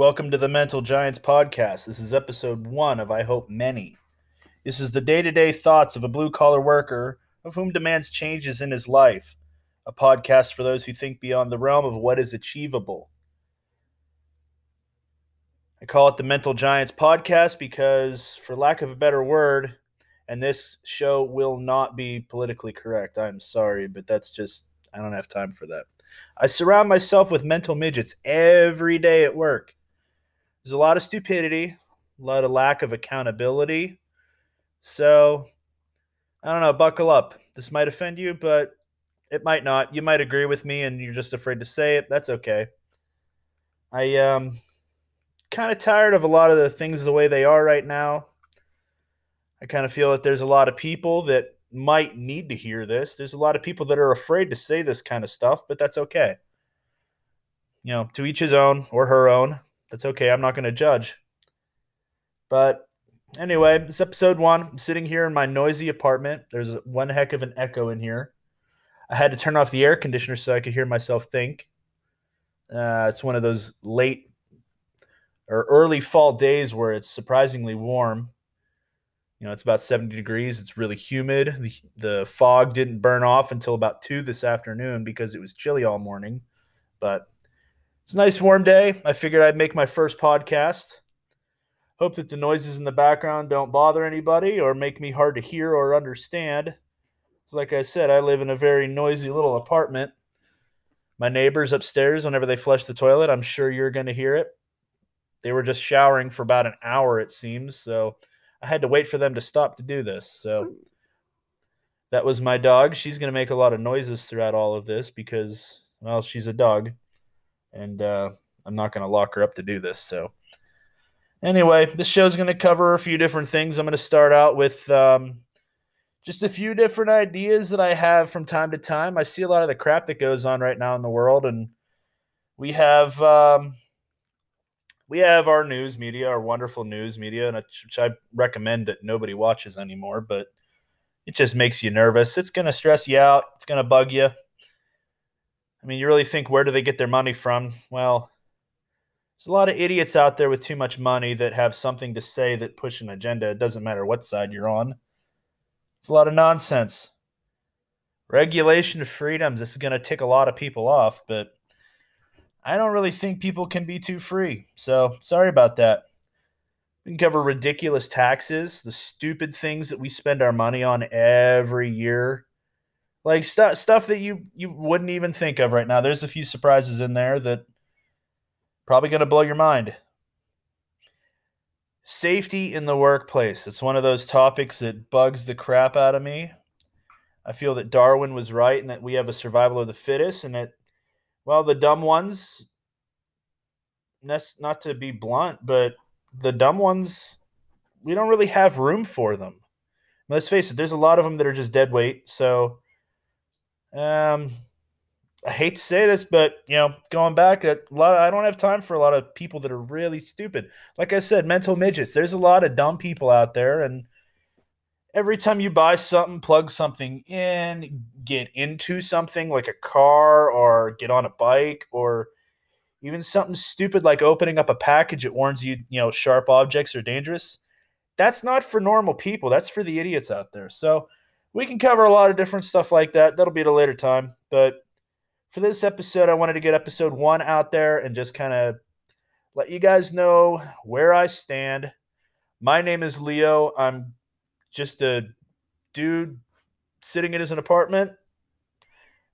Welcome to the Mental Giants podcast. This is episode one of I Hope Many. This is the day to day thoughts of a blue collar worker of whom demands changes in his life. A podcast for those who think beyond the realm of what is achievable. I call it the Mental Giants podcast because, for lack of a better word, and this show will not be politically correct. I'm sorry, but that's just, I don't have time for that. I surround myself with mental midgets every day at work. There's a lot of stupidity, a lot of lack of accountability. So, I don't know, buckle up. This might offend you, but it might not. You might agree with me and you're just afraid to say it. That's okay. I um kind of tired of a lot of the things the way they are right now. I kind of feel that there's a lot of people that might need to hear this. There's a lot of people that are afraid to say this kind of stuff, but that's okay. You know, to each his own or her own. That's okay. I'm not going to judge. But anyway, it's episode one. I'm sitting here in my noisy apartment. There's one heck of an echo in here. I had to turn off the air conditioner so I could hear myself think. Uh, it's one of those late or early fall days where it's surprisingly warm. You know, it's about 70 degrees. It's really humid. The, the fog didn't burn off until about 2 this afternoon because it was chilly all morning. But it's a nice warm day. I figured I'd make my first podcast. Hope that the noises in the background don't bother anybody or make me hard to hear or understand. So like I said, I live in a very noisy little apartment. My neighbors upstairs, whenever they flush the toilet, I'm sure you're going to hear it. They were just showering for about an hour, it seems. So I had to wait for them to stop to do this. So that was my dog. She's going to make a lot of noises throughout all of this because, well, she's a dog. And uh, I'm not going to lock her up to do this. So, anyway, this show's going to cover a few different things. I'm going to start out with um, just a few different ideas that I have from time to time. I see a lot of the crap that goes on right now in the world. And we have. Um, we have our news media, our wonderful news media, and which I recommend that nobody watches anymore. But it just makes you nervous. It's going to stress you out. It's going to bug you. I mean, you really think where do they get their money from? Well, there's a lot of idiots out there with too much money that have something to say that push an agenda. It doesn't matter what side you're on. It's a lot of nonsense. Regulation of freedoms. This is going to tick a lot of people off, but I don't really think people can be too free. So sorry about that. We can cover ridiculous taxes, the stupid things that we spend our money on every year. Like stuff stuff that you you wouldn't even think of right now. There's a few surprises in there that probably going to blow your mind. Safety in the workplace. It's one of those topics that bugs the crap out of me. I feel that Darwin was right and that we have a survival of the fittest and that well, the dumb ones, not to be blunt, but the dumb ones, we don't really have room for them. Let's face it, there's a lot of them that are just dead weight. So, um, I hate to say this, but you know, going back, a lot. Of, I don't have time for a lot of people that are really stupid. Like I said, mental midgets. There's a lot of dumb people out there, and every time you buy something, plug something in, get into something like a car or get on a bike or even something stupid like opening up a package that warns you, you know, sharp objects are dangerous. That's not for normal people. That's for the idiots out there. So we can cover a lot of different stuff like that. That'll be at a later time. But for this episode, I wanted to get episode one out there and just kind of let you guys know where I stand. My name is Leo. I'm just a dude sitting in his apartment.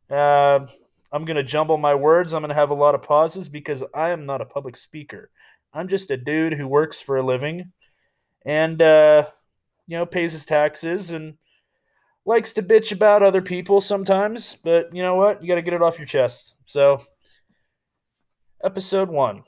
Uh, I'm going to jumble my words. I'm going to have a lot of pauses because I am not a public speaker. I'm just a dude who works for a living and, uh, you know, pays his taxes and likes to bitch about other people sometimes. But you know what? You got to get it off your chest. So, episode one